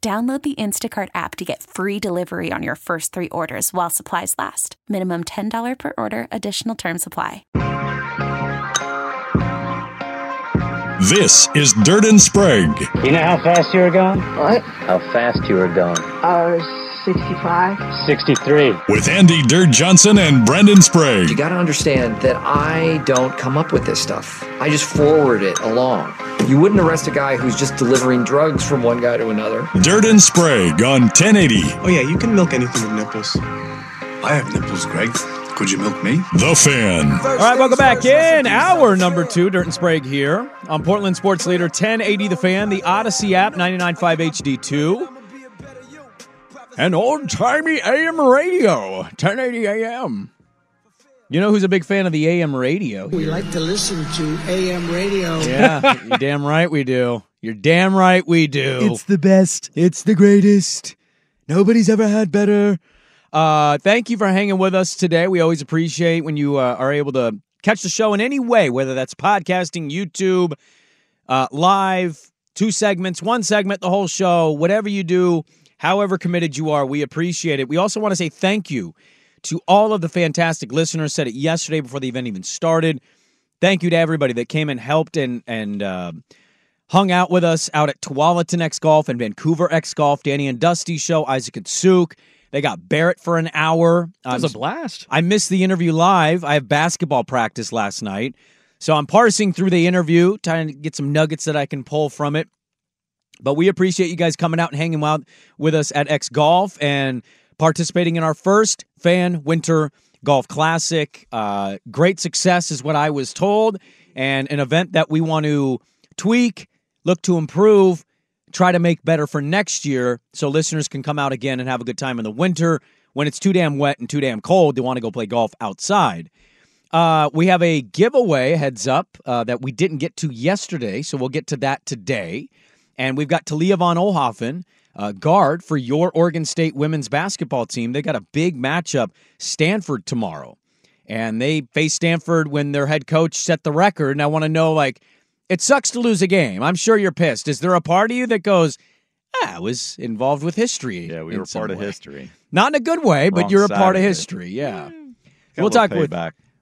Download the Instacart app to get free delivery on your first three orders while supplies last. Minimum $10 per order, additional term supply. This is Dirt and Sprague. You know how fast you were going? What? How fast you were going? Uh, 65. 63. With Andy Dirt Johnson and Brendan Sprague. You got to understand that I don't come up with this stuff. I just forward it along. You wouldn't arrest a guy who's just delivering drugs from one guy to another. Dirt and Sprague on 1080. Oh, yeah, you can milk anything with nipples. I have nipples, Greg. Could you milk me? The Fan. All right, welcome back in. Hour number two, Dirt and Sprague here on Portland Sports Leader 1080 The Fan, the Audacy app, 99.5 HD2, and old timey AM radio, 1080 AM. You know who's a big fan of the AM radio? We like to listen to AM radio. Yeah, you're damn right we do. You're damn right we do. It's the best. It's the greatest. Nobody's ever had better. Uh, thank you for hanging with us today. We always appreciate when you uh, are able to catch the show in any way, whether that's podcasting, YouTube, uh, live, two segments, one segment, the whole show, whatever you do, however committed you are, we appreciate it. We also want to say thank you to all of the fantastic listeners. Said it yesterday before the event even started. Thank you to everybody that came and helped and and uh, hung out with us out at Tualatin X Golf and Vancouver X Golf, Danny and Dusty show, Isaac and Souk. They got Barrett for an hour. It was a blast. I missed the interview live. I have basketball practice last night. So I'm parsing through the interview, trying to get some nuggets that I can pull from it. But we appreciate you guys coming out and hanging out with us at X Golf and participating in our first fan winter golf classic. Uh, great success is what I was told, and an event that we want to tweak, look to improve, try to make better for next year so listeners can come out again and have a good time in the winter when it's too damn wet and too damn cold. They want to go play golf outside. Uh, we have a giveaway heads up uh, that we didn't get to yesterday, so we'll get to that today. And we've got Talia von Oelhoffen, uh, guard for your Oregon State women's basketball team. They got a big matchup, Stanford tomorrow, and they face Stanford when their head coach set the record. And I want to know, like, it sucks to lose a game. I'm sure you're pissed. Is there a part of you that goes, ah, I was involved with history? Yeah, we were part of history. Not in a good way, but Wrong you're a part of of it. history. Yeah. We'll talk with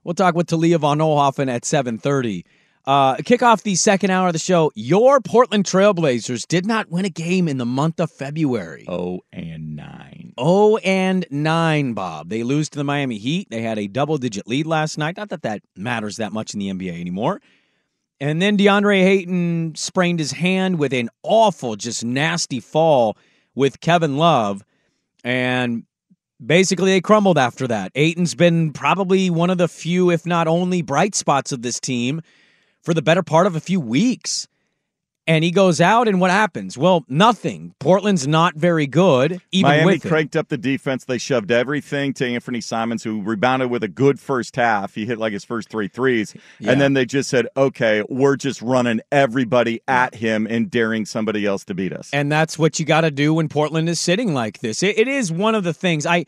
we'll talk with Talia von Oelhoffen at 7:30. Uh, kick off the second hour of the show. Your Portland Trailblazers did not win a game in the month of February. Oh and nine. Oh and nine, Bob. They lose to the Miami Heat. They had a double-digit lead last night. Not that that matters that much in the NBA anymore. And then DeAndre Ayton sprained his hand with an awful, just nasty fall with Kevin Love. And basically, they crumbled after that. Ayton's been probably one of the few, if not only, bright spots of this team for the better part of a few weeks. And he goes out, and what happens? Well, nothing. Portland's not very good, even Miami with it. cranked up the defense. They shoved everything to Anfernee Simons, who rebounded with a good first half. He hit like his first three threes. Yeah. And then they just said, okay, we're just running everybody at him and daring somebody else to beat us. And that's what you got to do when Portland is sitting like this. It, it is one of the things I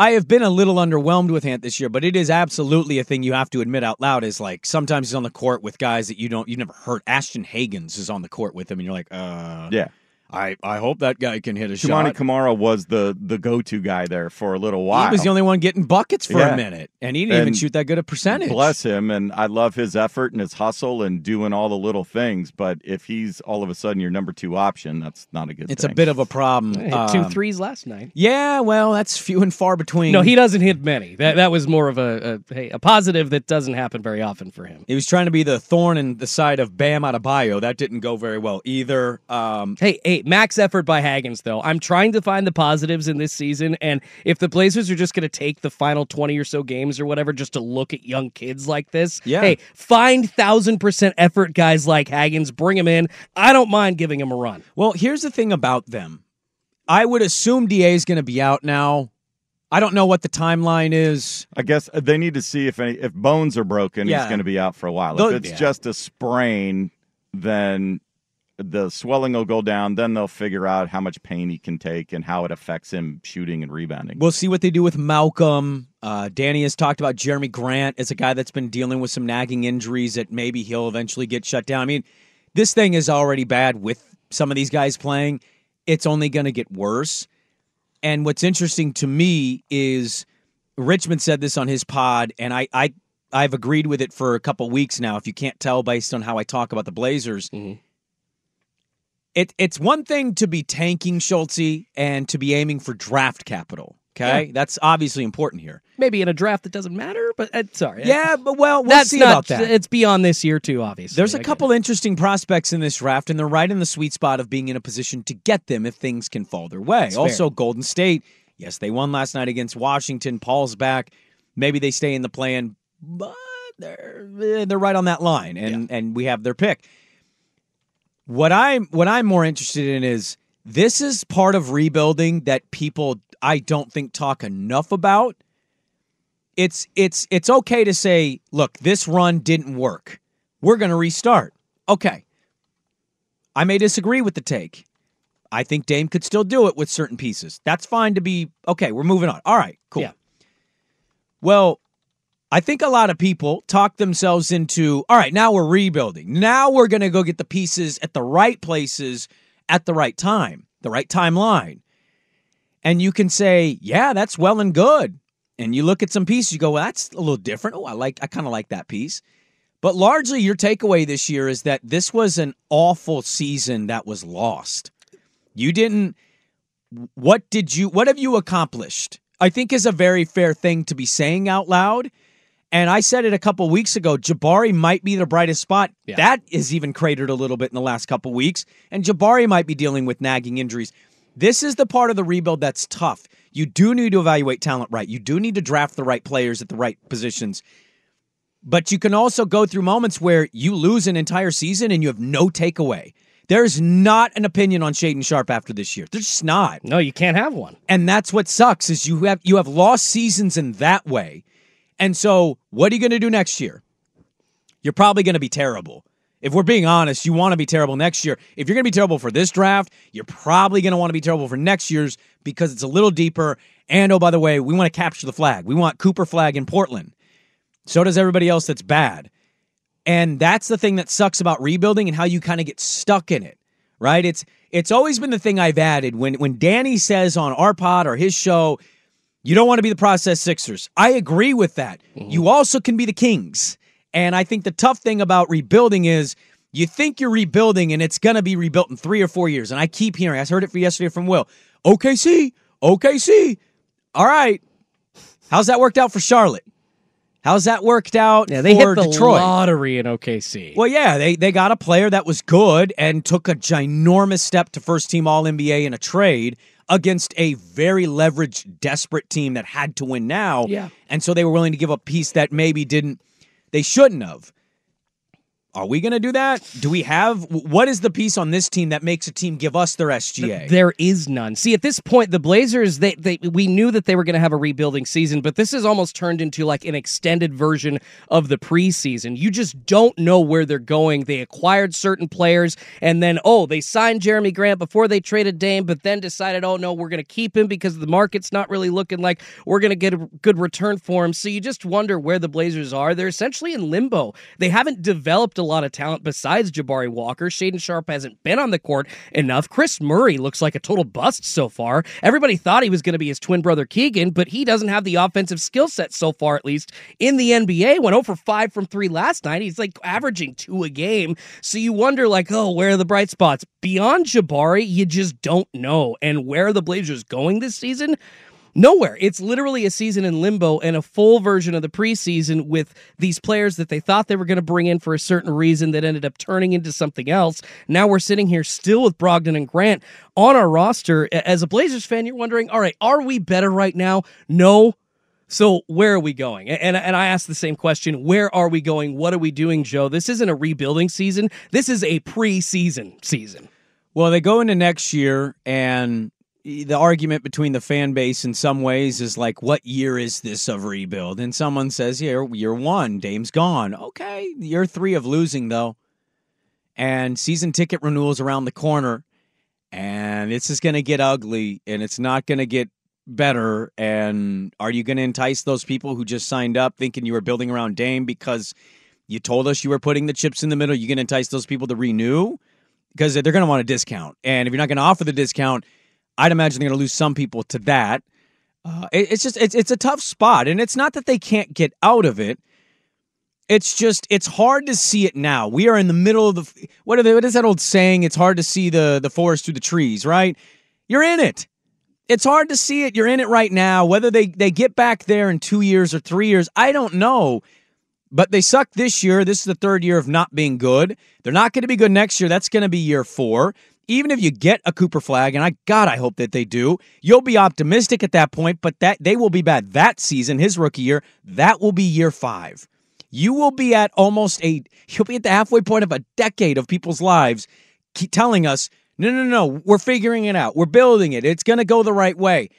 I have been a little underwhelmed with Ant this year, but it is absolutely a thing you have to admit out loud. Is like sometimes he's on the court with guys that you don't you've never heard. Ashton Hagans is on the court with him, and you're like, uh, yeah. I, I hope that guy can hit a Toumani shot. Camara was the the go to guy there for a little while. He was the only one getting buckets for Yeah. a minute, and he didn't even shoot that good a percentage. Bless him, and I love his effort and his hustle and doing all the little things. But if he's all of a sudden your number two option, that's not a good. It's thing. a bit of a problem. Hit two Um, threes last night. Yeah, well, that's few and far between. No, he doesn't hit many. That that was more of a, a hey, a positive that doesn't happen very often for him. He was trying to be the thorn in the side of Bam Adebayo. That didn't go very well either. Um, Hey, hey, max effort by Hagans though. I'm trying to find the positives in this season, and if the Blazers are just going to take the final 20 or so games or whatever just to look at young kids like this, Yeah. hey, find thousand percent effort guys like Hagans, bring him in. I don't mind giving him a run. well, here's the thing about them. I would assume Da is going to be out now. I don't know what the timeline is. I guess uh, they need to see if any if bones are broken, Yeah. he's going to be out for a while. Though- if it's yeah. just a sprain, then the swelling will go down. Then they'll figure out how much pain he can take and how it affects him shooting and rebounding. We'll see what they do with Malcolm. Uh, Danny has talked about Jerami Grant as a guy that's been dealing with some nagging injuries that maybe he'll eventually get shut down. I mean, this thing is already bad with some of these guys playing. It's only going to get worse. And what's interesting to me is Richmond said this on his pod, and I, I I've agreed with it for a couple weeks now. If you can't tell based on how I talk about the Blazers, it it's one thing to be tanking Schultze and to be aiming for draft capital. Okay, that's obviously important here. Maybe in a draft that doesn't matter, but uh, sorry. Yeah, but well, we'll That's see not, about that. It's beyond this year too, obviously. There's I a get couple interesting prospects in this draft, and they're right in the sweet spot of being in a position to get them if things can fall their way. That's also, fair. Golden State, yes, they won last night against Washington. Paul's back. Maybe they stay in the plan, but they're eh, they're right on that line, and and we have their pick. What I'm what I'm more interested in is this is part of rebuilding that people I don't think talk enough about. It's it's it's okay to say, look, this run didn't work. We're going to restart. Okay. I may disagree with the take. I think Dame could still do it with certain pieces. That's fine to be okay, we're moving on. All right, cool. Yeah. Well, I think a lot of people talk themselves into, all right, now we're rebuilding. Now we're going to go get the pieces at the right places at the right time, the right timeline. And you can say, yeah, that's well and good. And you look at some pieces, you go, well, that's a little different. Oh, I like, I kind of like that piece. But largely, your takeaway this year is that this was an awful season that was lost. You didn't. What did you? What have you accomplished? I think is a very fair thing to be saying out loud. And I said it a couple weeks ago. Jabari might be the brightest spot. That is even cratered a little bit in the last couple weeks. And Jabari might be dealing with nagging injuries. This is the part of the rebuild that's tough. You do need to evaluate talent right. You do need to draft the right players at the right positions. But you can also go through moments where you lose an entire season and you have no takeaway. There's not an opinion on Shaedon Sharpe after this year. There's just not. No, you can't have one. And that's what sucks is you have you have lost seasons in that way. And so, what are you going to do next year? You're probably going to be terrible. If we're being honest, you want to be terrible next year. If you're going to be terrible for this draft, you're probably going to want to be terrible for next year's because it's a little deeper. And oh, by the way, we want to capture the flag. We want Cooper Flagg in Portland. So does everybody else that's bad. And that's the thing that sucks about rebuilding and how you kind of get stuck in it, right? It's it's always been the thing I've added when when Danny says on our pod or his show, you don't want to be the process Sixers. I agree with that. Mm-hmm. You also can be the Kings. And I think the tough thing about rebuilding is you think you're rebuilding and it's going to be rebuilt in three or four years. And I keep hearing, I heard it for yesterday from Will. OKC, OKC. All right. How's that worked out for Charlotte? How's that worked out Yeah, they for hit the Detroit? lottery in OKC. Well, yeah, they they got a player that was good and took a ginormous step to first team All NBA in a trade against a very leveraged, desperate team that had to win now. Yeah. And so they were willing to give a piece that maybe didn't they shouldn't have. Are we going to do that? Do we have what is the piece on this team that makes a team give us their SGA? There is none. See, at this point, the Blazers, they, they we knew that they were going to have a rebuilding season, but this has almost turned into like an extended version of the preseason. You just don't know where they're going. They acquired certain players, and then oh, they signed Jerami Grant before they traded Dame, but then decided, oh no, we're going to keep him because the market's not really looking like we're going to get a good return for him. So you just wonder where the Blazers are. They're essentially in limbo. They haven't developed a lot of talent besides Jabari Walker. Shaedon Sharpe hasn't been on the court enough. Kris Murray looks like a total bust so far. Everybody thought he was going to be his twin brother Keegan, but he doesn't have the offensive skill set so far, at least in the NBA. Went 0 for 5 from 3 last night. He's like averaging two a game. So you wonder, like, oh, where are the bright spots? Beyond Jabari, you just don't know. And where are the Blazers going this season? Nowhere. It's literally a season in limbo and a full version of the preseason with these players that they thought they were going to bring in for a certain reason that ended up turning into something else. Now we're sitting here still with Brogdon and Grant on our roster. As a Blazers fan, you're wondering, all right, are we better right now? No. So where are we going? And and I ask the same question: Where are we going? What are we doing, Joe? This isn't a rebuilding season. This is a preseason season. Well, they go into next year, and the argument between the fan base in some ways is like, what year is this of rebuild? And someone says, yeah, year one, Dame's gone. Okay, year three of losing, though. And season ticket renewals around the corner. And this is going to get ugly, and it's not going to get better. And are you going to entice those people who just signed up thinking you were building around Dame because you told us you were putting the chips in the middle? You going to entice those people to renew? Because they're going to want a discount. And if you're not going to offer the discount, I'd imagine they're going to lose some people to that. Uh, it, it's just it's it's a tough spot, and it's not that they can't get out of it. It's just it's hard to see it now. We are in the middle of the what they, what is that old saying? It's hard to see the the forest through the trees, right? You're in it. It's hard to see it. You're in it right now. Whether they they get back there in two years or three years, I don't know. But they suck this year. This is the third year of not being good. They're not going to be good next year. That's going to be year four even if you get a Cooper Flagg, and I God, I hope that they do, you'll be optimistic at that point, but that they will be bad that season, his rookie year, that will be year five. You will be at almost a you'll be at the halfway point of a decade of people's lives keep telling us, no, no, no, we're figuring it out. We're building it. It's gonna go the right way.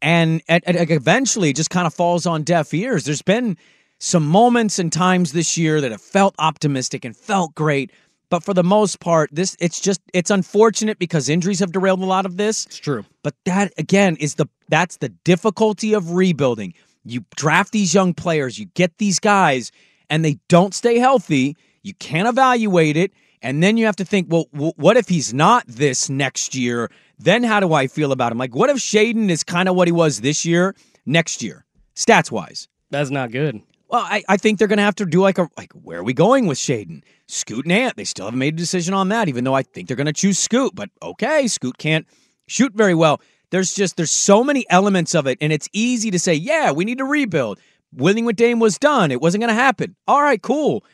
And at, at, eventually it just kind of falls on deaf ears. There's been some moments and times this year that have felt optimistic and felt great but for the most part, this it's just it's unfortunate because injuries have derailed a lot of this. It's true. But that again is the that's the difficulty of rebuilding. You draft these young players, you get these guys, and they don't stay healthy. You can't evaluate it. And then you have to think, well, w- what if he's not this next year? Then how do I feel about him? Like, what if Shaedon is kind of what he was this year, next year, stats wise? That's not good. Well, I, I think they're going to have to do like a like where are we going with Shaedon? Scoot and Ant. They still haven't made a decision on that, even though I think they're going to choose Scoot. But okay, Scoot can't shoot very well. There's just there's so many elements of it, and it's easy to say, yeah, we need to rebuild. Winning with Dame was done. It wasn't going to happen. All right, cool.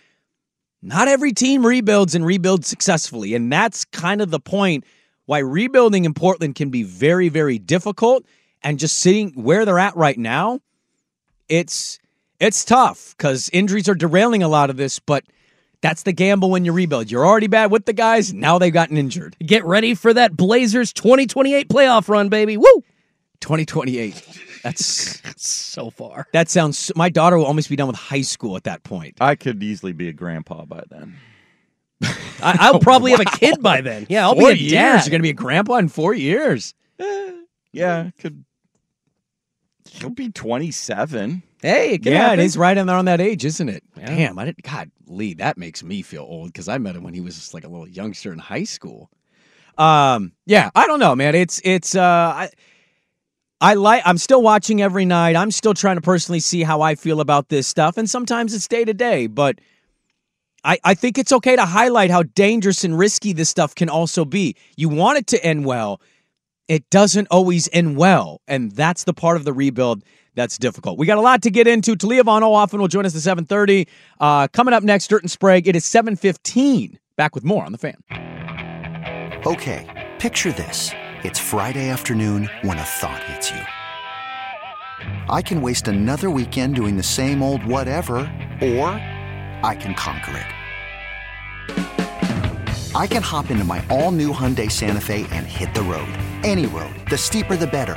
Not every team rebuilds and rebuilds successfully, and that's kind of the point why rebuilding in Portland can be very, very difficult. And just sitting where they're at right now, it's it's tough because injuries are derailing a lot of this, but that's the gamble when you rebuild. You're already bad with the guys. Now they've gotten injured. Get ready for that Blazers 2028 playoff run, baby. Woo! 2028. That's so far. That sounds. My daughter will almost be done with high school at that point. I could easily be a grandpa by then. I, will probably wow. have a kid by then. Yeah, I'll four be a years. dad. You're going to be a grandpa in four years. Eh, yeah, could. He'll be 27. Hey, it yeah, happen. it is right in there on that age, isn't it? Yeah. Damn, I didn't. God, Lee, that makes me feel old because I met him when he was just like a little youngster in high school. Um, yeah, I don't know, man. It's it's uh, I, I like. I'm still watching every night. I'm still trying to personally see how I feel about this stuff, and sometimes it's day to day, but. I, I think it's okay to highlight how dangerous and risky this stuff can also be. You want it to end well, it doesn't always end well. And that's the part of the rebuild that's difficult. We got a lot to get into. Talia Von Oelhoffen will join us at 730. Uh, coming up next, Dirt and Sprague. It is 715. Back with more on the fan. Okay, picture this. It's Friday afternoon when a thought hits you. I can waste another weekend doing the same old whatever, or I can conquer it. I can hop into my all-new Hyundai Santa Fe and hit the road. Any road. The steeper the better.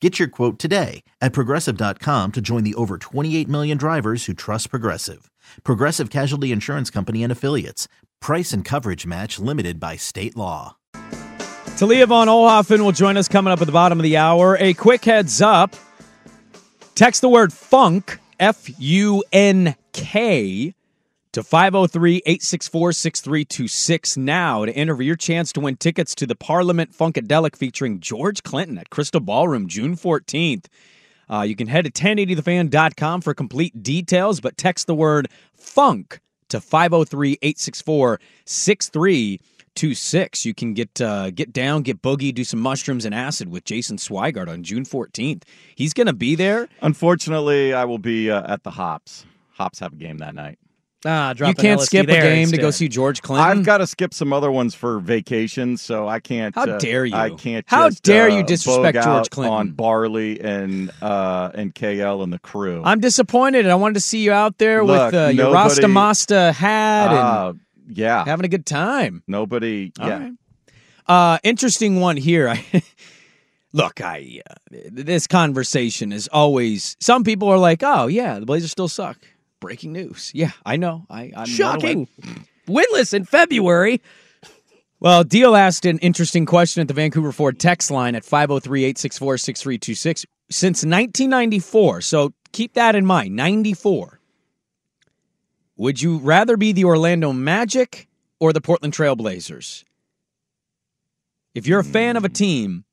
Get your quote today at progressive.com to join the over 28 million drivers who trust Progressive. Progressive Casualty Insurance Company and Affiliates. Price and coverage match limited by state law. Talia von Oelhoffen will join us coming up at the bottom of the hour. A quick heads up text the word funk, F U N K, to 503 864 6326 now to enter your chance to win tickets to the Parliament Funkadelic featuring George Clinton at Crystal Ballroom June 14th. Uh, you can head to 1080thefan.com for complete details, but text the word funk to 503 864 6326. You can get uh, get down, get boogie, do some mushrooms and acid with Jason Swigart on June 14th. He's going to be there. Unfortunately, I will be uh, at the Hops. Hops have a game that night. Ah, you can't skip a game to go see George Clinton. I've got to skip some other ones for vacation, so I can't. How uh, dare you? I can't. How just, dare uh, you disrespect George Clinton. on Barley and uh, and KL and the crew? I'm disappointed. I wanted to see you out there Look, with uh, your nobody- Rasta Masta hat and Uh, yeah, having a good time. nobody. All yeah, right. Uh, interesting one here. I, look, I uh, this conversation is always. Some people are like, "Oh yeah, the Blazers still suck." Breaking news. Yeah, I know. I, I'm. Shocking. Winless in February. Well, Deal asked an interesting question at the Vancouver Ford text line at 503 864 6326. Since 1994, so keep that in mind 94. Would you rather be the Orlando Magic or the Portland Trailblazers? If you're a fan of a hmm. team,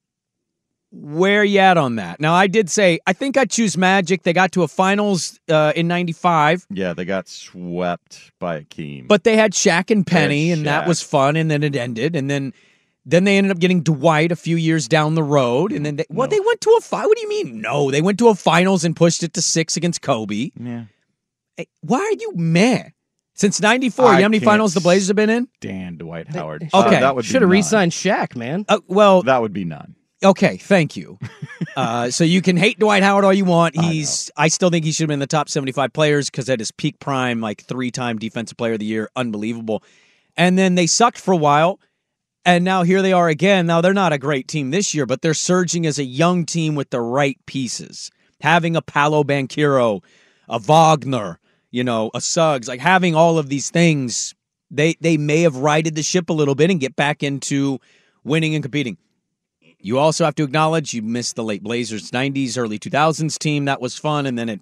where you at on that? Now, I did say I think I'd choose Magic. They got to a finals uh, in '95, yeah. They got swept by Akeem. but they had Shaq and Penny, had and that was fun. And then it ended, and then then they ended up getting Dwight a few years down the road, and then they, well, they went to a fi What do you mean? No, they went to a finals and pushed it to six against Kobe. yeah, Hey, why are you mad? Since '94, I you know how many finals the Blazers have been in? Dan Dwight Howard. Okay. Uh, that would Should have none. re-signed Shaq, man. Uh, well, That would be none. Okay, thank you. uh, so you can hate Dwight Howard all you want. I He's I, still think he should have been in the top 75 players because at his peak prime, like three-time defensive player of the year, unbelievable. And then they sucked for a while, and now here they are again. Now they're not a great team this year, but they're surging as a young team with the right pieces. Having a Paolo Banchero, a Wagner, you know, a Suggs, like having all of these things, they they may have righted the ship a little bit and get back into winning and competing. You also have to acknowledge you missed the late Blazers 90s, early 2000s team. That was fun. And then it,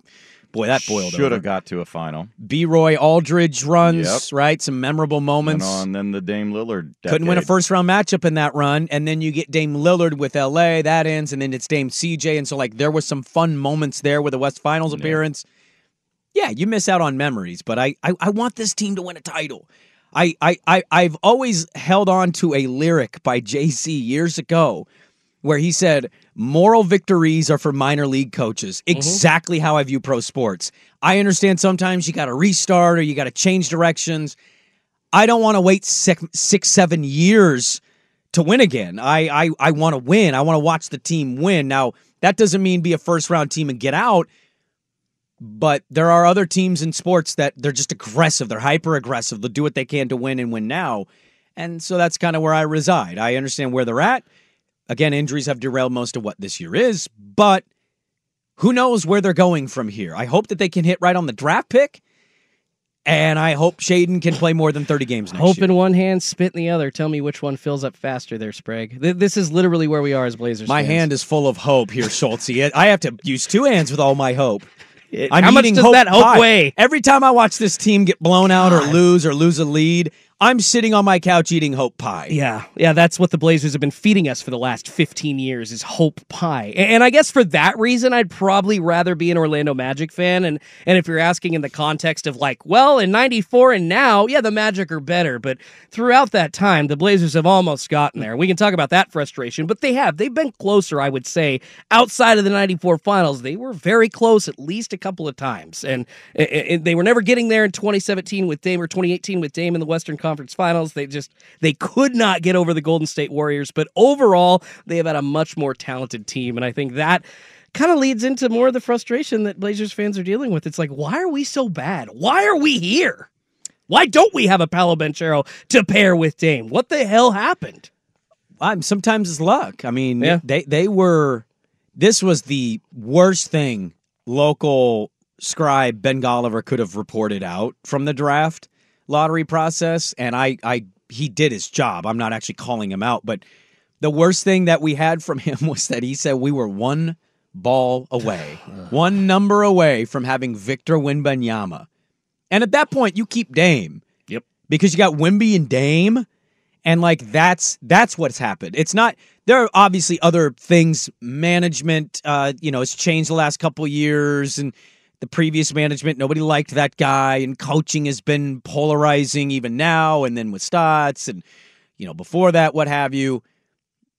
boy, that boiled Should over. have got to a final. B. Roy Aldridge runs, Yep. right? Some memorable And uh, moments. on then the Dame Lillard. Couldn't win a first round matchup in that run. And then you get Dame Lillard with LA. That ends. And then it's Dame CJ. And so, like, there was some fun moments there with the West Finals appearance. Yeah, you miss out on memories, but I, I, I want this team to win a title. I, I, I, I've always held on to a lyric by Jay-Z years ago where he said, Moral victories are for minor league coaches. Mm-hmm. Exactly how I view pro sports. I understand sometimes you got to restart or you got to change directions. I don't want to wait six, six, seven years to win again. I, I, I want to win. I want to watch the team win. Now, that doesn't mean be a first round team and get out, but there are other teams in sports that they're just aggressive. They're hyper aggressive. They'll do what they can to win and win now. And so that's kind of where I reside. I understand where they're at. Again, injuries have derailed most of what this year is, but who knows where they're going from here? I hope that they can hit right on the draft pick. And I hope Shaedon can play more than 30 games next Hope year. in one hand, spit in the other. Tell me which one fills up faster there, Sprague. Th- This is literally where we are as Blazers My fans. hand is full of hope here, Schultz. I have to use two hands with all my hope. I'm How much does hope that hope pie. weigh? Every time I watch this team get blown out or lose or lose a lead, I'm sitting on my couch eating hope pie. Yeah, yeah, that's what the Blazers have been feeding us for the last 15 years is hope pie. And I guess for that reason, I'd probably rather be an Orlando Magic fan. And and if you're asking in the context of like, well, in 94 and now, yeah, the Magic are better. But throughout that time, the Blazers have almost gotten there. We can talk about that frustration, but they have. They've been closer, I would say, outside of the 94 finals. They were very close at least a couple of times. And, and they were never getting there in 2017 with Dame or 2018 with Dame in the Western Conference Finals. They just they could not get over the Golden State Warriors, but overall they have had a much more talented team, and I think that kind of leads into more of the frustration that Blazers fans are dealing with. It's like, why are we so bad? Why are we here? Why don't we have a Paolo Banchero to pair with Dame? What the hell happened? I'm sometimes it's luck. I mean, Yeah. they they were. This was the worst thing local scribe Ben Golliver could have reported out from the draft lottery process, and I I he did his job. I'm not actually calling him out, but the worst thing that we had from him was that he said we were one ball away, one number away from having Victor Wembanyama, and at that point you keep Dame. Yep. Because you got Wemby and Dame and like that's that's what's happened it's not there are obviously other things management uh you know has changed the last couple years and the previous management nobody liked that guy and coaching has been polarizing even now and then with Stotts and you know before that what have you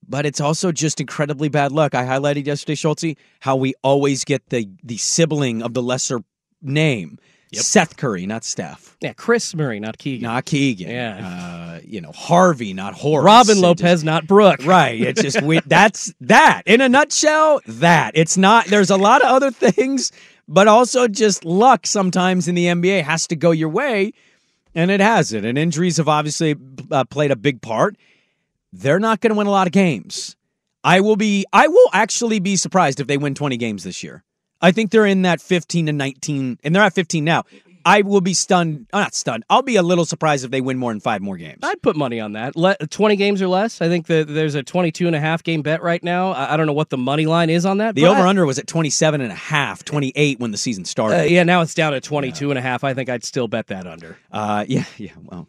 but it's also just incredibly bad luck i highlighted yesterday Schultze how we always get the the sibling of the lesser name Seth Curry, not Steph. Yeah, Kris Murray, not Keegan. Not Keegan. Yeah. Uh, you know, Harvey, not Horace. Robin It Lopez, just- not Brooke. Right. It's just we, that's that. In a nutshell, that. It's not there's a lot of other things, but also just luck sometimes in the NBA has to go your way, and it hasn't. And injuries have obviously uh, played a big part. They're not going to win a lot of games. I will be I will actually be surprised if they win 20 games this year. I think they're in that 15 to 19 and they're at 15 now. I will be stunned, not stunned. I'll be a little surprised if they win more than 5 more games. I'd put money on that. Le- 20 games or less. I think that there's a 22 and a half game bet right now. I, I don't know what the money line is on that. The over under was at 27 and a half, 28 when the season started. Uh, yeah, now it's down to 22 and a half. I think I'd still bet that under. Uh, yeah, yeah. Well,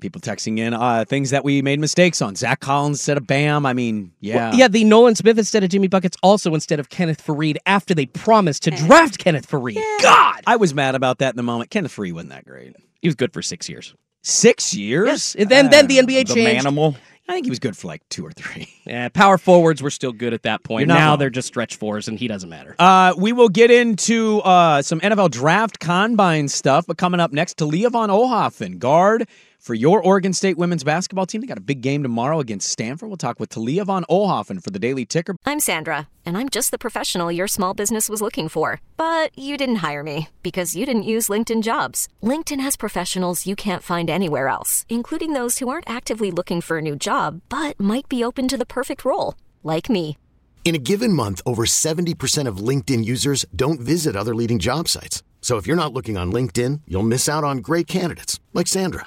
people texting in uh, things that we made mistakes on. Zach Collins instead of Bam. I mean, yeah, Well, yeah, the Nolan Smith instead of Jimmy Buckets, also instead of Kenneth Faried after they promised to draft Kenneth Faried. God! I was mad about that in the moment. Kenneth Faried wasn't that great. He was good for six years. Six years. Yes, and then- then the NBA the changed. manimal. I think he was good for like two or three. Yeah, power forwards were still good at that point. Now wrong. they're just stretch fours, and he doesn't matter. Uh, we will get into uh, some NFL draft combine stuff, but coming up next, Talia von Oelhoffen, guard for your Oregon State women's basketball team. They got a big game tomorrow against Stanford. We'll talk with Talia von Oelhoffen for the Daily Ticker. I'm Sandra, and I'm just the professional your small business was looking for. But you didn't hire me because you didn't use LinkedIn jobs. LinkedIn has professionals you can't find anywhere else, including those who aren't actively looking for a new job but might be open to the perfect role, like me. In a given month, over 70% of LinkedIn users don't visit other leading job sites. So if you're not looking on LinkedIn, you'll miss out on great candidates like Sandra.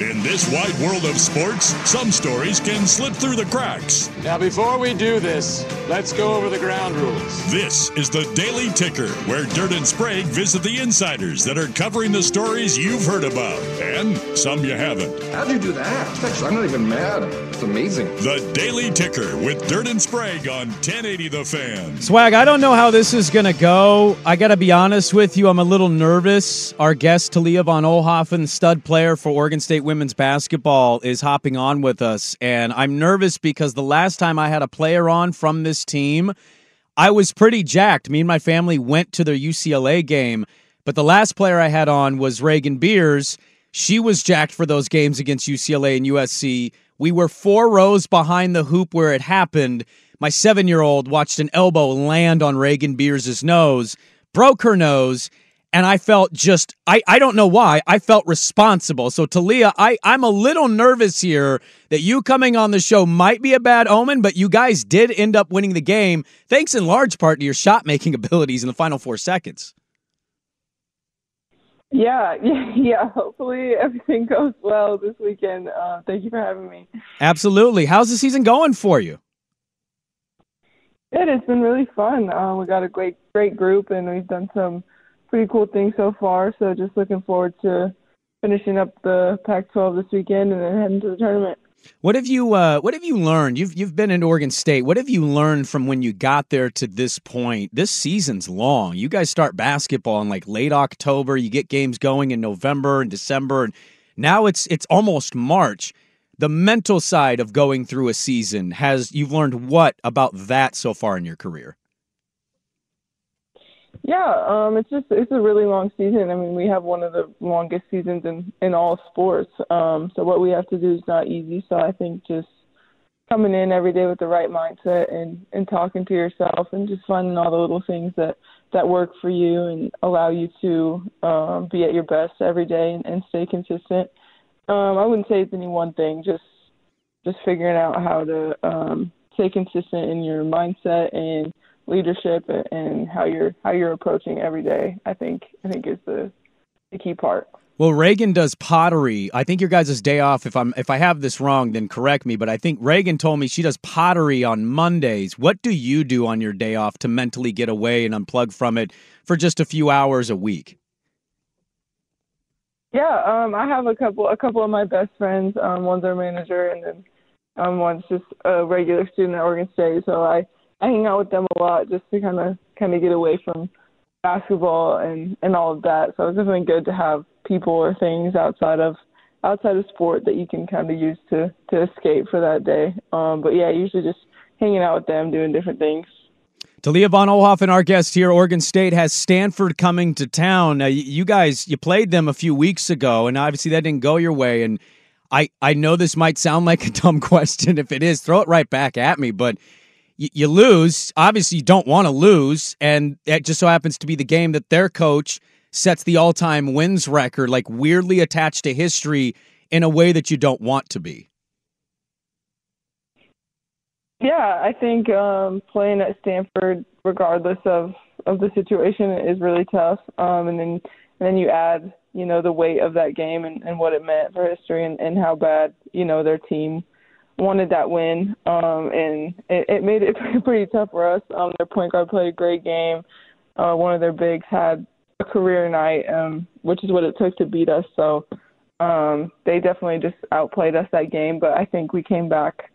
In this wide world of sports, some stories can slip through the cracks. Now, before we do this, let's go over the ground rules. This is the Daily Ticker, where Dirt and Sprague visit the insiders that are covering the stories you've heard about and some you haven't. How'd you do that? Actually, I'm not even mad. It's amazing. The Daily Ticker with Dirt and Sprague on 1080 The Fan. Swag, I don't know how this is going to go. I got to be honest with you. I'm a little nervous. Our guest, Talia von Oelhoffen, stud player for Oregon State women's basketball, is hopping on with us. And I'm nervous because the last time I had a player on from this team, I was pretty jacked. Me and my family went to the UCLA game. But the last player I had on was Raegan Beers. She was jacked for those games against UCLA and USC. We were four rows behind the hoop where it happened. My seven year old watched an elbow land on Raegan Beers' nose, broke her nose, and I felt just I, I don't know why I felt responsible. So Talia, I I'm a little nervous here that you coming on the show might be a bad omen, but you guys did end up winning the game thanks in large part to your shot making abilities in the final 4 seconds. Yeah, yeah, yeah. Hopefully everything goes well this weekend. Uh, thank you for having me. Absolutely. How's the season going for you? Good. It's been really fun. Uh, we got a great, great group, and we've done some pretty cool thing so far. So just looking forward to finishing up the Pac-12 this weekend and then heading to the tournament. What have you uh, What have you learned? You've You've been in Oregon State. What have you learned from when you got there to this point? This season's long. You guys start basketball in like late October. You get games going in November and December, and now it's it's almost March. The mental side of going through a season has you've learned what about that so far in your career? Yeah, um, it's just it's a really long season. I mean, we have one of the longest seasons in in all sports. Um, so what we have to do is not easy. So I think just coming in every day with the right mindset and and talking to yourself and just finding all the little things that that work for you and allow you to um, be at your best every day and, and stay consistent. Um, I wouldn't say it's any one thing. Just just figuring out how to um, stay consistent in your mindset and leadership and how you're how you're approaching every day. I think I think is the the key part. Well, Raegan does pottery. I think your guys' day off. If I'm if I have this wrong, then correct me. But I think Raegan told me she does pottery on Mondays. What do you do on your day off to mentally get away and unplug from it for just a few hours a week? Yeah, um, I have a couple a couple of my best friends. Um, one's our manager, and then um, one's just a regular student at Oregon State. So I I hang out with them a lot just to kind of kind of get away from basketball and and all of that. So it's definitely good to have people or things outside of outside of sport that you can kind of use to to escape for that day. Um, but yeah, usually just hanging out with them, doing different things. Talia von Oelhoffen, our guest here. Oregon State has Stanford coming to town. Now, you guys, you played them a few weeks ago, and obviously that didn't go your way. And I, I know this might sound like a dumb question. If it is, throw it right back at me. But you, you lose. Obviously, you don't want to lose, and it just so happens to be the game that their coach sets the all-time wins record, like weirdly attached to history in a way that you don't want to be. Yeah, I think um, playing at Stanford, regardless of of the situation, is really tough. Um, and then and then you add, you know, the weight of that game and, and what it meant for history and, and how bad, you know, their team wanted that win, um, and it, it made it pretty tough for us. Um, their point guard played a great game. Uh, one of their bigs had a career night, um, which is what it took to beat us. So um, they definitely just outplayed us that game. But I think we came back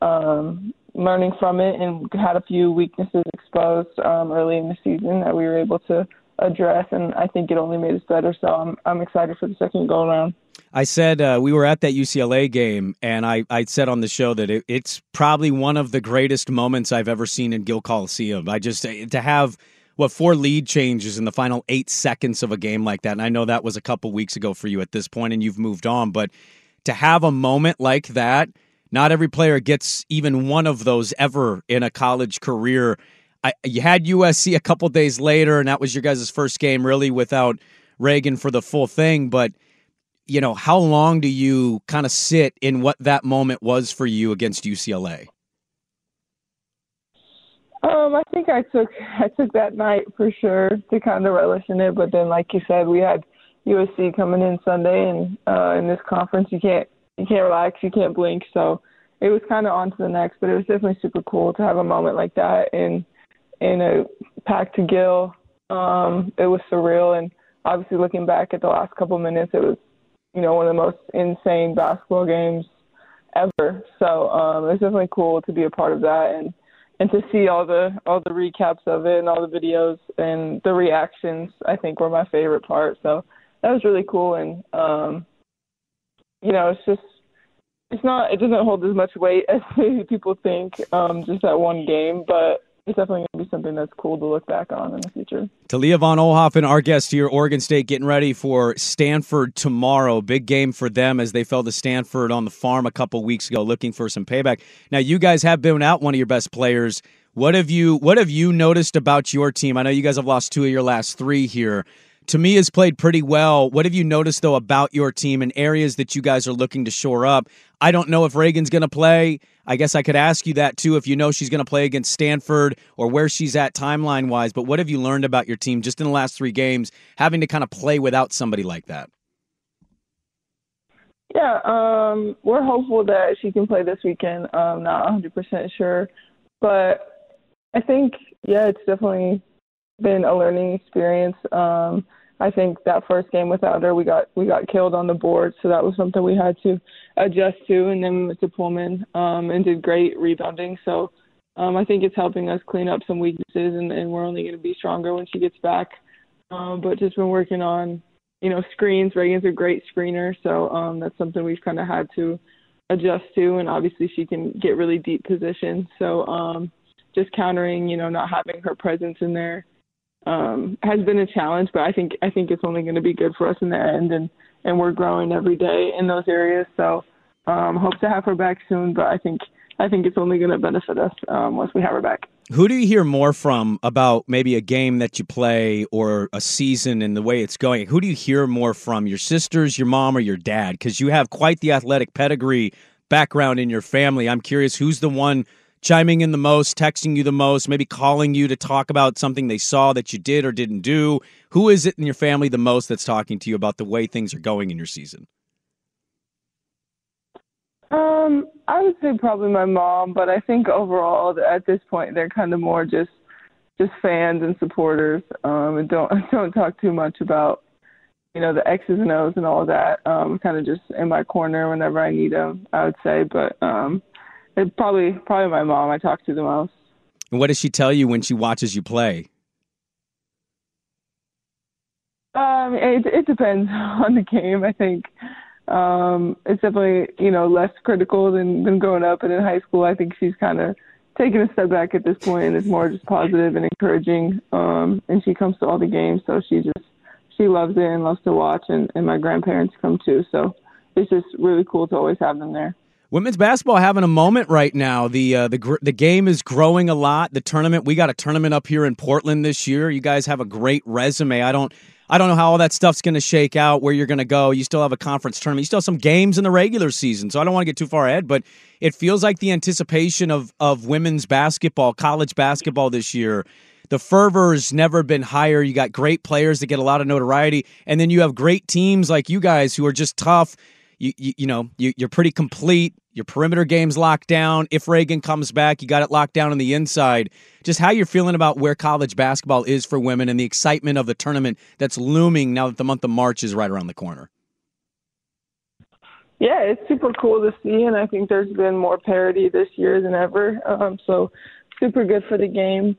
um, learning from it and had a few weaknesses exposed um, early in the season that we were able to address, and I think it only made us better. So I'm I'm excited for the second go around. I said uh, we were at that UCLA game, and I, I said on the show that it, it's probably one of the greatest moments I've ever seen in Gill Coliseum. I just to have what four lead changes in the final eight seconds of a game like that. And I know that was a couple weeks ago for you at this point, and you've moved on. But to have a moment like that, not every player gets even one of those ever in a college career. I, you had USC a couple days later, and that was your guys' first game really without Raegan for the full thing. But you know, how long do you kind of sit in what that moment was for you against UCLA? Um, I think I took I took that night for sure to kind of relish in it. But then, like you said, we had USC coming in Sunday, and uh, in this conference, you can't you can't relax, you can't blink. So it was kind of on to the next. But it was definitely super cool to have a moment like that in in a packed to Gill. Um, it was surreal, and obviously looking back at the last couple of minutes, it was you know one of the most insane basketball games ever. So um, it's definitely cool to be a part of that and and to see all the all the recaps of it and all the videos and the reactions I think were my favorite part. So that was really cool and um you know, it's just it's not it doesn't hold as much weight as people think, um, just that one game, but it's definitely going to be something that's cool to look back on in the future. Talia von Oelhoffen, our guest here, Oregon State, getting ready for Stanford tomorrow. Big game for them as they fell to Stanford on the farm a couple weeks ago, looking for some payback. Now, you guys have been out one of your best players. What have you What have you noticed about your team? I know you guys have lost two of your last three here to me has played pretty well. What have you noticed though about your team and areas that you guys are looking to shore up? I don't know if Raegan's going to play. I guess I could ask you that too if you know she's going to play against Stanford or where she's at timeline wise. But what have you learned about your team just in the last three games, having to kind of play without somebody like that? Yeah, um, we're hopeful that she can play this weekend. Um, not 100% sure, but I think yeah, it's definitely been a learning experience. Um, I think that first game without her, we got we got killed on the board, so that was something we had to adjust to. And then we went to Pullman um, and did great rebounding. So um, I think it's helping us clean up some weaknesses, and, and we're only going to be stronger when she gets back. Um, but just been working on, you know, screens. Raegan's a great screener, so um, that's something we've kind of had to adjust to. And obviously, she can get really deep positions. So um, just countering, you know, not having her presence in there um, has been a challenge, but I think I think it's only going to be good for us in the end, and and we're growing every day in those areas. So um, hope to have her back soon, but I think I think it's only going to benefit us um, once we have her back. Who do you hear more from about maybe a game that you play or a season and the way it's going? Who do you hear more from? Your sisters, your mom, or your dad? Because you have quite the athletic pedigree background in your family. I'm curious who's the one chiming in the most, texting you the most, maybe calling you to talk about something they saw that you did or didn't do? Who is it in your family the most that's talking to you about the way things are going in your season? Um, I would say probably my mom, but I think overall at this point they're kind of more just just fans and supporters. Um, and don't don't talk too much about you know the X's and O's and all that. Um, kind of just in my corner whenever I need them. I would say, but um, it probably probably my mom. I talk to the most. And what does she tell you when she watches you play? Um, it it depends on the game. I think um, it's definitely you know less critical than than growing up and in high school. I think she's kind of taking a step back at this point, and it's more just positive and encouraging. Um, and she comes to all the games, so she just she loves it and loves to watch. And and my grandparents come too, so it's just really cool to always have them there. Women's basketball having a moment right now. The uh, the the game is growing a lot. The tournament we got a tournament up here in Portland this year. You guys have a great resume. I don't I don't know how all that stuff's going to shake out. Where you're going to go. You still have a conference tournament. You still have some games in the regular season. So I don't want to get too far ahead, but it feels like the anticipation of of women's basketball, college basketball this year. The fervor's never been higher. You got great players that get a lot of notoriety, and then you have great teams like you guys who are just tough. You, you, you know you, you're pretty complete your perimeter game's locked down. If Raegan comes back, you got it locked down on the inside. Just how you're feeling about where college basketball is for women and the excitement of the tournament that's looming now that the month of March is right around the corner. Yeah, it's super cool to see, and I think there's been more parity this year than ever. Um, so super good for the game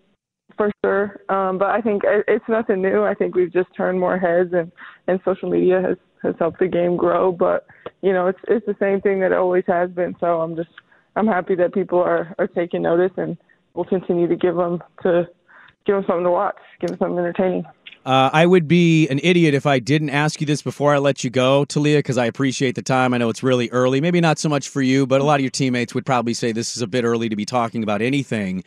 for sure. Um, but I think it's nothing new. I think we've just turned more heads, and and social media has has helped the game grow. But you know, it's it's the same thing that it always has been. So I'm just I'm happy that people are are taking notice, and we'll continue to give them to give them something to watch, give them something entertaining. Uh, I would be an idiot if I didn't ask you this before I let you go, Talia, because I appreciate the time. I know it's really early. Maybe not so much for you, but a lot of your teammates would probably say this is a bit early to be talking about anything.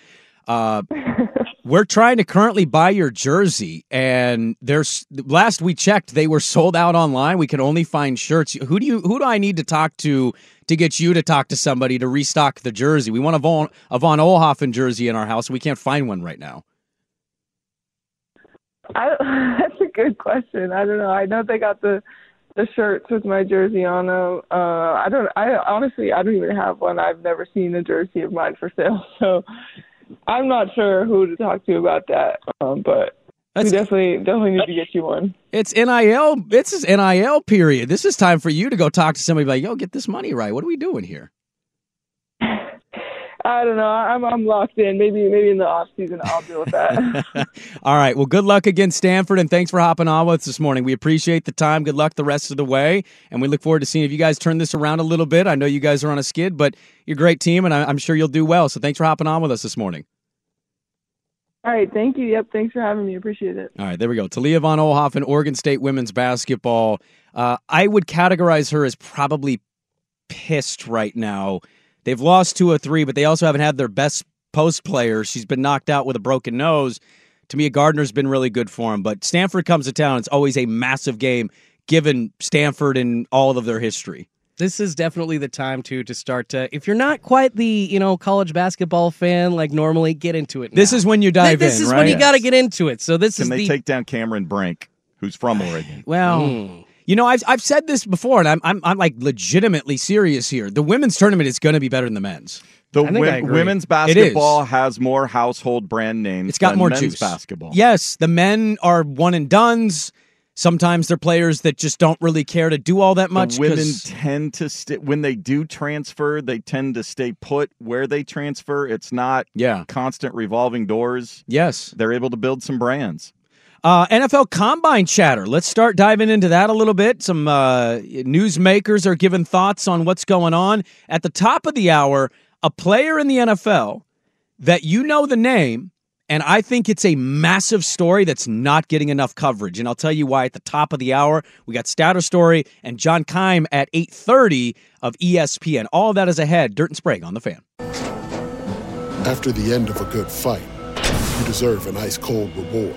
Uh, we're trying to currently buy your jersey, and there's last we checked, they were sold out online. We can only find shirts. Who do you? Who do I need to talk to to get you to talk to somebody to restock the jersey? We want a Von a Von Oelhoffen jersey in our house. We can't find one right now. I, that's a good question. I don't know. I know they got the the shirts with my jersey on them. Uh, I don't. I honestly, I don't even have one. I've never seen a jersey of mine for sale, so I'm not sure who to talk to about that. Um, but we definitely definitely need to get you one. It's NIL. It's his NIL period. This is time for you to go talk to somebody. Like, yo, get this money right. What are we doing here? I don't know. I'm I'm locked in. Maybe maybe in the off season I'll deal with that. All right. Well, good luck against Stanford, and thanks for hopping on with us this morning. We appreciate the time. Good luck the rest of the way, and we look forward to seeing if you guys turn this around a little bit. I know you guys are on a skid, but you're a great team, and I'm sure you'll do well. So thanks for hopping on with us this morning. All right. Thank you. Yep. Thanks for having me. Appreciate it. All right, there we go. Talia von Oelhoffen, Oregon State women's basketball. Uh, I would categorize her as probably pissed right now. They've lost two or three, but they also haven't had their best post player. She's been knocked out with a broken nose. Timea Gardiner's been really good for him, but Stanford comes to town. It's always a massive game given Stanford and all of their history. This is definitely the time to to start to. If you're not quite the you know college basketball fan like normally, get into it. This is when you dive This in, this is right? when you got to get into it. So this Can is they the take down Cameron Brink, who's from Oregon? Well, Hmm. You know, I've I've said this before, and I'm I'm I'm like legitimately serious here. The women's tournament is going to be better than the men's. The I wi- women's basketball has more household brand names. It's got than more men's juice. basketball. Yes, the men are one and duns. Sometimes they're players that just don't really care to do all that much. The women 'cause- tend to stay when they do transfer. They tend to stay put where they transfer. It's not yeah constant revolving doors. Yes, they're able to build some brands. Uh, NFL Combine chatter. Let's start diving into that a little bit. Some uh, newsmakers are giving thoughts on what's going on. At the top of the hour, a player in the NFL that you know the name, and I think it's a massive story that's not getting enough coverage. And I'll tell you why at the top of the hour. We got Statter Story and John Keim at 8.30 of ESPN. All of that is ahead. Dirt and Sprague on the fan. After the end of a good fight, you deserve an ice cold reward.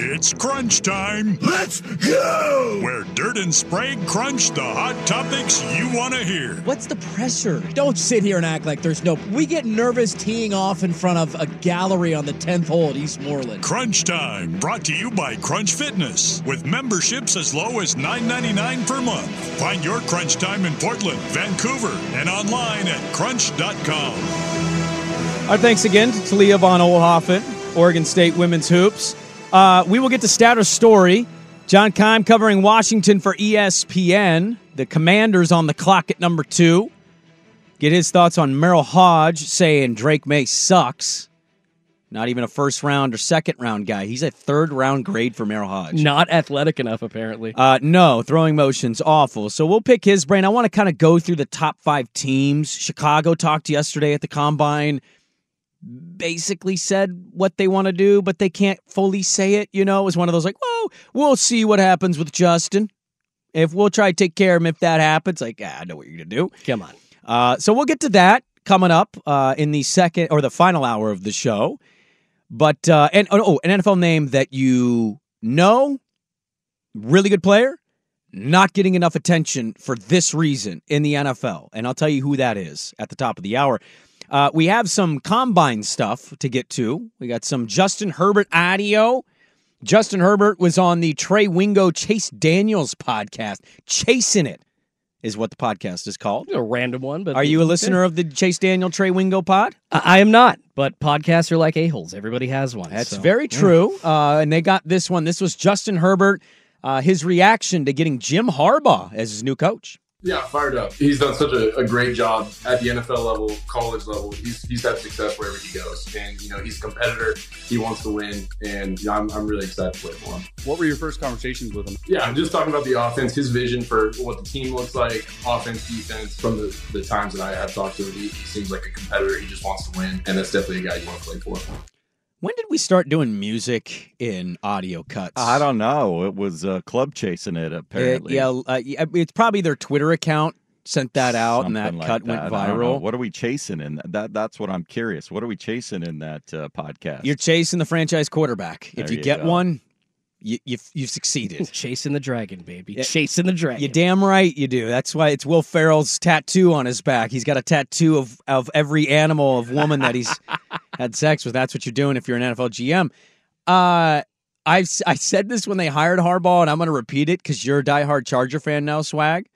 It's crunch time. Let's go! Where Dirt and Sprague crunch the hot topics you want to hear. What's the pressure? Don't sit here and act like there's no. We get nervous teeing off in front of a gallery on the 10th hole at Eastmoreland. Crunch Time, brought to you by Crunch Fitness, with memberships as low as $9.99 per month. Find your Crunch Time in Portland, Vancouver, and online at crunch.com. Our thanks again to Talia von Oelhoffen, Oregon State women's hoops. Uh, we will get to status Story. John Keim covering Washington for ESPN. The Commanders on the clock at number two. Get his thoughts on Merril Hoge saying Drake Maye sucks. Not even a first round or second round guy. He's a third round grade for Merril Hoge. not athletic enough apparently. Uh, no, throwing motion's awful. So we'll pick his brain. I want to kind of go through the top five teams. Chicago talked yesterday at the combine, basically said what they want to do, but they can't fully say it. You know, it was one of those like, well, we'll see what happens with Justin. If we'll try to take care of him if that happens, like, ah, I know what you're going to do. Come on. Uh, so we'll get to that coming up uh, in the second or the final hour of the show. But uh, and oh, an NFL name that you know, really good player, not getting enough attention for this reason in the NFL. And I'll tell you who that is at the top of the hour. Uh, we have some combine stuff to get to. We got some Justin Herbert audio. Justin Herbert was on the Trey Wingo Chase Daniels podcast. Chasing it is what the podcast is called. A random one, but Are you a listener of the Chase Daniel Trey Wingo pod? I I am not, but podcasts are like a-holes. Everybody has one. That's so, very yeah. true. Uh, and they got this one. This was Justin Herbert, uh, his reaction to getting Jim Harbaugh as his new coach. Yeah, fired up. He's done such a, a great job at the NFL level, college level. He's, he's had success wherever he goes. And, you know, he's a competitor. He wants to win. And you know, I'm, I'm really excited to play for him. What were your first conversations with him? Yeah, I'm just talking about the offense, his vision for what the team looks like, offense, defense. From the, the times that I have talked to him, he, he seems like a competitor. He just wants to win. And that's definitely a guy you want to play for. When did we start doing music in audio cuts? I don't know. It was uh, Club chasing it, apparently. Uh, yeah, uh, yeah, it's probably their Twitter account sent that out, and that like cut went that. I viral. What are we chasing in that? that? That's what I'm curious. What are we chasing in that uh, podcast? You're chasing the franchise quarterback. if you, you get go. one, you, you've you've succeeded. Chasing the dragon, baby. Chasing the dragon. You damn right you do. That's why it's Will Ferrell's tattoo on his back. He's got a tattoo of of every animal of woman that he's had sex with. That's what you're doing if you're an NFL GM. Uh I've s- I said this when they hired Harbaugh, and I'm going to repeat it because you're a diehard Charger fan now, Swag.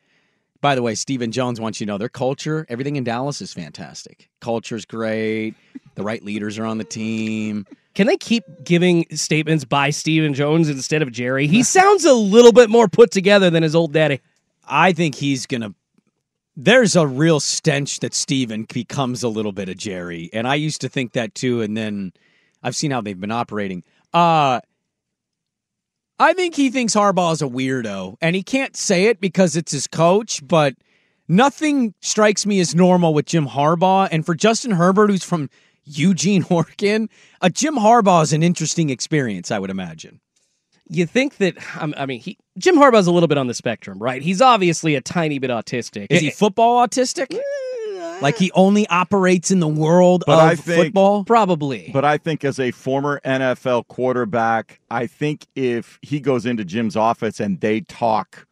By the way, Stephen Jones wants you to know their culture, everything in Dallas is fantastic. Culture's great. The right leaders are on the team. Can they keep giving statements by Stephen Jones instead of Jerry? He sounds a little bit more put together than his old daddy. I think he's going to. There's a real stench that Stephen becomes a little bit of Jerry. And I used to think that too. And then I've seen how they've been operating. Uh, I think he thinks Harbaugh is a weirdo. And he can't say it because it's his coach, but nothing strikes me as normal with Jim Harbaugh. And for Justin Herbert, who's from Eugene, Oregon, a Jim Harbaugh is an interesting experience, I would imagine. You think that I mean, he Jim Harbaugh's a little bit on the spectrum, right? He's obviously a tiny bit autistic. Is he eh, football autistic? Eh, like he only operates in the world But of I think- football? Probably. But I think as a former NFL quarterback, I think if he goes into Jim's office and they talk yeah.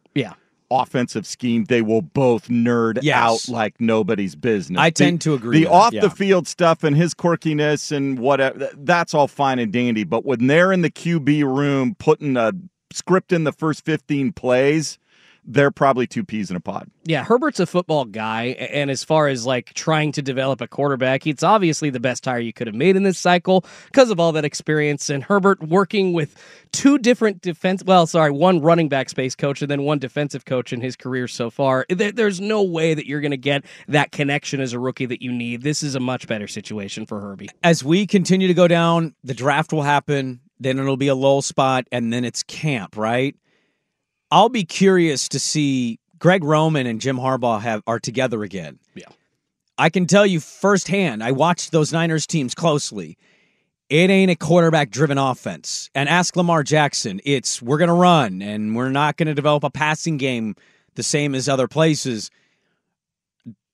Offensive scheme, they will both nerd Yes. out like nobody's business. I The- tend to agree The off yeah. the field stuff and his quirkiness and whatever, that's all fine and dandy. But when they're in the QB room putting a script in the first 15 plays, they're probably two peas in a pod. Yeah, Herbert's a football guy, and as far as like trying to develop a quarterback, it's obviously the best hire you could have made in this cycle because of all that experience. And Herbert working with two different defense, well, sorry, one running back space coach and then one defensive coach in his career so far. There's no way that you're going to get that connection as a rookie that you need. This is a much better situation for Herbie. As we continue to go down, the draft will happen, then it'll be a lull spot, and then it's camp, right? I'll be curious to see Greg Roman and Jim Harbaugh have are together again. Yeah. I can tell you firsthand, I watched those Niners teams closely. It ain't a quarterback driven offense. And ask Lamar Jackson, it's we're going to run and we're not going to develop a passing game the same as other places.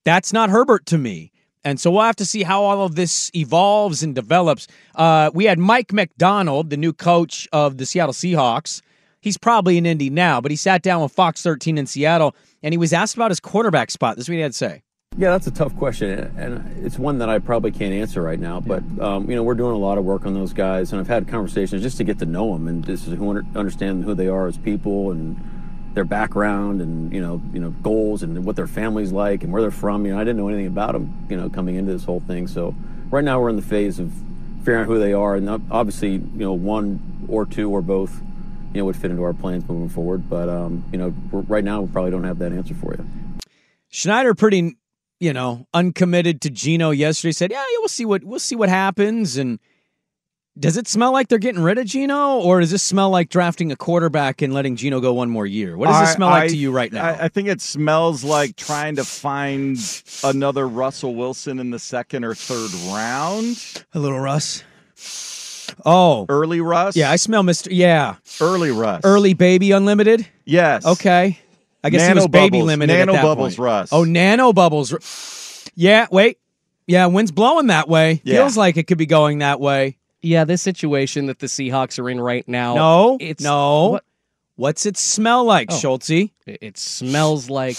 That's not Herbert to me. And so we'll have to see how all of this evolves and develops. Uh, we had Mike Macdonald, the new coach of the Seattle Seahawks. He's probably in Indy now, but he sat down with Fox 13 in Seattle and he was asked about his quarterback spot. This is what he had to say. Yeah, that's a tough question, and it's one that I probably can't answer right now. But um, you know, we're doing a lot of work on those guys, and I've had conversations just to get to know them and just to understand who they are as people and their background, and you know, you know, goals and what their family's like and where they're from. You know, I didn't know anything about them, you know, coming into this whole thing. So right now we're in the phase of figuring out who they are, and obviously, you know, one or two or both, you know, would fit into our plans moving forward. But um, you know, right now we probably don't have that answer for you. Schneider pretty, you know, uncommitted to Geno yesterday. Said, "Yeah, yeah, we'll see what we'll see what happens." And does it smell like they're getting rid of Geno, or does this smell like drafting a quarterback and letting Geno go one more year? What does this I- smell like to you right now? I, I think it smells like trying to find another Russell Wilson in the second or third round. A little Russ. Oh, early Russ. yeah, I smell Mister. Yeah, early Russ. early baby unlimited. Yes. Okay. I guess he Nano was baby limited. nano at that bubbles point. Russ. Oh, nano bubbles. Yeah. Wait. Yeah. Wind's blowing that way. Yeah. Feels like it could be going that way. Yeah, this situation that the Seahawks are in right now. No. it's no. What? What's it smell like, Oh. Schultze? It, it smells like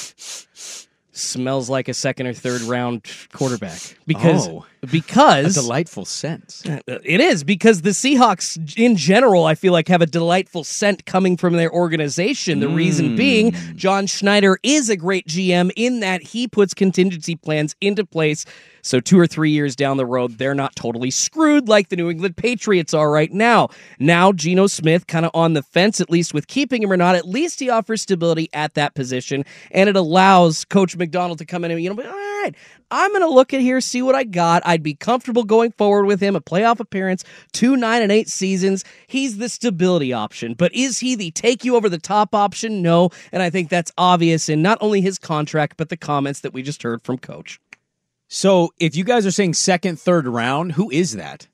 smells like a second or third round quarterback because Oh. Because A delightful scent. Uh, it is because the Seahawks, in general, I feel like have a delightful scent coming from their organization. The reason mm. being, John Schneider is a great GM in that he puts contingency plans into place. So, two or three years down the road, they're not totally screwed like the New England Patriots are right now. Now, Geno Smith kind of on the fence, at least with keeping him or not. At least he offers stability at that position, and it allows Coach Macdonald to come in and, you know, be, all right, I'm going to look at here, see what I got. I'd be comfortable going forward with him. A playoff appearance, two, nine, and eight seasons. He's the stability option. But is he the take you over the top option? No. And I think that's obvious in not only his contract, but the comments that we just heard from Coach. So if you guys are saying second, third round, who is that?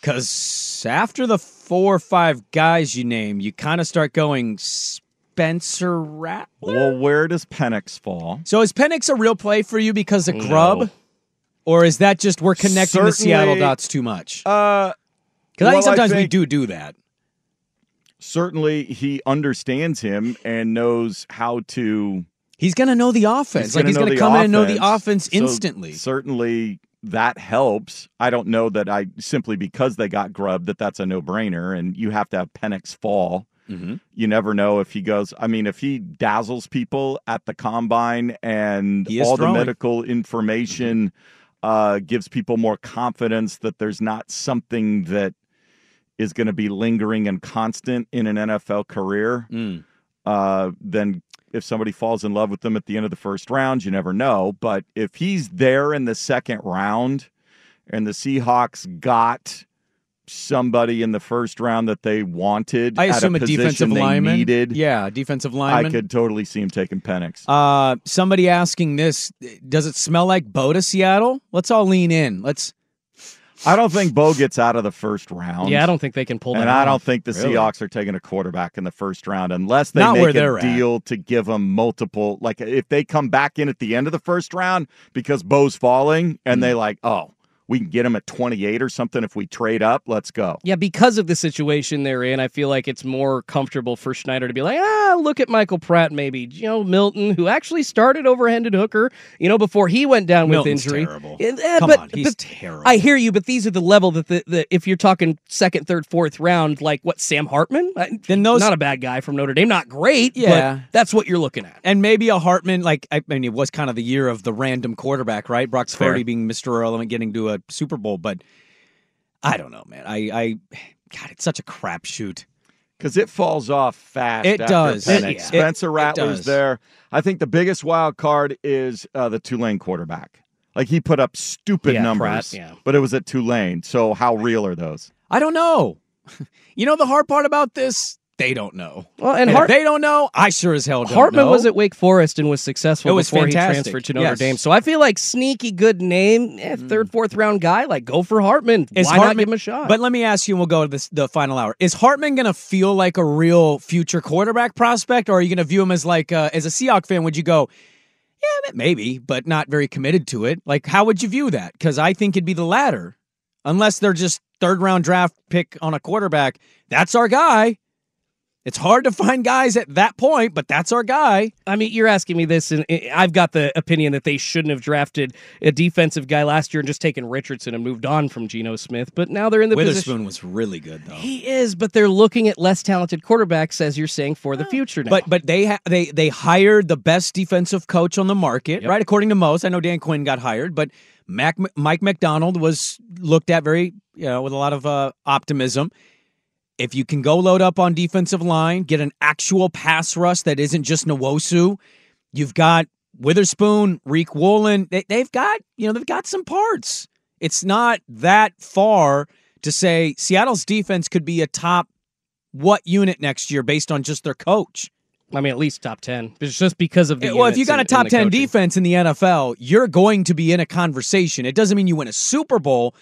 Because after the four or five guys you name, you kind of start going Spencer Rattler. Well, where does Penix fall? So is Penix a real play for you because of No. Grubb? Or is that just we're connecting the Seattle dots too much? Uh, Because I think sometimes we think do do that. Certainly, he understands him and knows how to. He's going to know the offense. like gonna he's going to come in and know the offense So instantly. certainly, that helps. I don't know that I simply because they got Grubb that that's a no brainer, and you have to have Penix fall. Mm-hmm. You never know if he goes. I mean, if he dazzles people at the combine and all throwing. the medical information uh, gives people more confidence that there's not something that is going to be lingering and constant in an NFL career, Mm. uh, then if somebody falls in love with them at the end of the first round, you never know. But if he's there in the second round and the Seahawks got somebody in the first round that they wanted, I at assume a, position defensive they lineman. needed, Yeah, defensive lineman. I could totally see him taking Penix. Uh, somebody asking this: Does it smell like Bo to Seattle? Let's all lean in. Let's. I don't think Bo gets out of the first round. Yeah, I don't think they can pull that And I don't think the Really? Seahawks are taking a quarterback in the first round unless they Not make they're a at. deal to give them multiple. Like if they come back in at the end of the first round because Bo's falling and Hmm. they like, oh, we can get him at 28 or something if we trade up. Let's go. Yeah, because of the situation they're in, I feel like it's more comfortable for Schneider to be like, ah, look at Michael Pratt, maybe you know Milton, who actually started over Hendon Hooker, you know, before he went down Milton's with injury. terrible. Eh, eh, Come but, on, he's but terrible. I hear you, but these are the level that the, the if you're talking second, third, fourth round, like what Sam Hartman, Then those- not a bad guy from Notre Dame, not great, Yeah. but that's what you're looking at. And maybe a Hartman, like I mean, it was kind of the year of the random quarterback, right? Brock Fair. Purdy being Mr. Irrelevant, getting to a Super Bowl, but I don't know, man. I, I, God, it's such a crapshoot. Because it falls off fast. It does. It- yeah. Spencer It- it Rattler's does. there. I think the biggest wild card is uh, the Tulane quarterback. Like he put up stupid Yeah, numbers, Pratt, yeah. but it was at Tulane. So how real are those? I don't know. you know the hard part about this? They don't know. Well, and if Hart- they don't know, I sure as hell don't Hartman know. was at Wake Forest and was successful It was before he transferred to Notre Yes. Dame. So I feel like sneaky good name, eh, third, fourth round guy. Like go for Hartman. Is Why not give him a shot? But let me ask you, and we'll go to this, the final hour. Is Hartman going to feel like a real future quarterback prospect, or are you going to view him as like, uh, as a Seahawk fan, would you go, yeah, maybe, but not very committed to it? Like, how would you view that? Because I think it'd be the latter, unless they're just third round draft pick on a quarterback. That's our guy. It's hard to find guys at that point, but that's our guy. I mean, you're asking me this, and I've got the opinion that they shouldn't have drafted a defensive guy last year and just taken Richardson and moved on from Geno Smith. But now they're in the position. Witherspoon position. was really good, though. He is, but they're looking at less talented quarterbacks, as you're saying, for the future now. But but they ha- they they hired the best defensive coach on the market, right? According to most, I know Dan Quinn got hired, but Mac, Mike Macdonald was looked at very you know with a lot of uh, optimism. If you can go load up on defensive line, get an actual pass rush that isn't just Nwosu, you've got Witherspoon, Riq Woolen. They, they've got you know they've got some parts. It's not that far to say Seattle's defense could be a top what unit next year based on just their coach. I mean, at least top ten. It's just because of the. well, if you got a top 10 coaching. defense in the NFL, you're going to be in a conversation. It doesn't mean you win a Super Bowl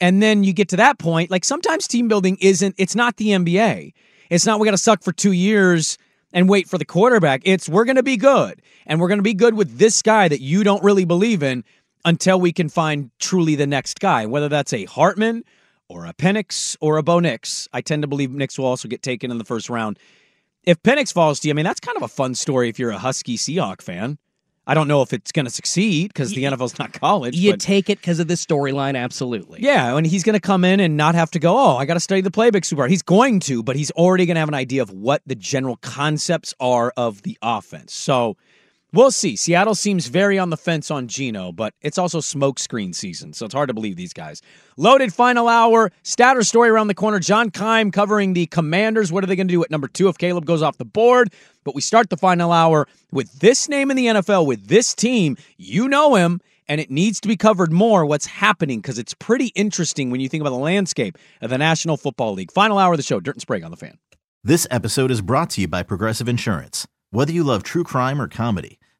and then you get to that point. Like sometimes team building isn't, it's not the NBA. It's not we got to suck for two years and wait for the quarterback. It's we're going to be good and we're going to be good with this guy that you don't really believe in until we can find truly the next guy, whether that's a Hartman or a Penix or a Bo Nix. I tend to believe Nix will also get taken in the first round. If Penix falls to you, I mean, that's kind of a fun story if you're a Husky Seahawk fan. I don't know if it's going to succeed because the NFL's not college. You but take it because of the storyline, absolutely. yeah, and he's going to come in and not have to go, oh, I got to study the playbook super hard. He's going to, but he's already going to have an idea of what the general concepts are of the offense. So we'll see. Seattle seems very on the fence on Geno, but it's also smokescreen season, so it's hard to believe these guys. Loaded final hour, statter story around the corner. John Keim covering the Commanders. What are they going to do at number two if Caleb goes off the board? But we start the final hour with this name in the NFL, with this team. You know him and it needs to be covered more what's happening because it's pretty interesting when you think about the landscape of the National Football League. Final hour of the show, Dirt and Sprague on the fan. This episode is brought to you by Progressive Insurance. Whether you love true crime or comedy,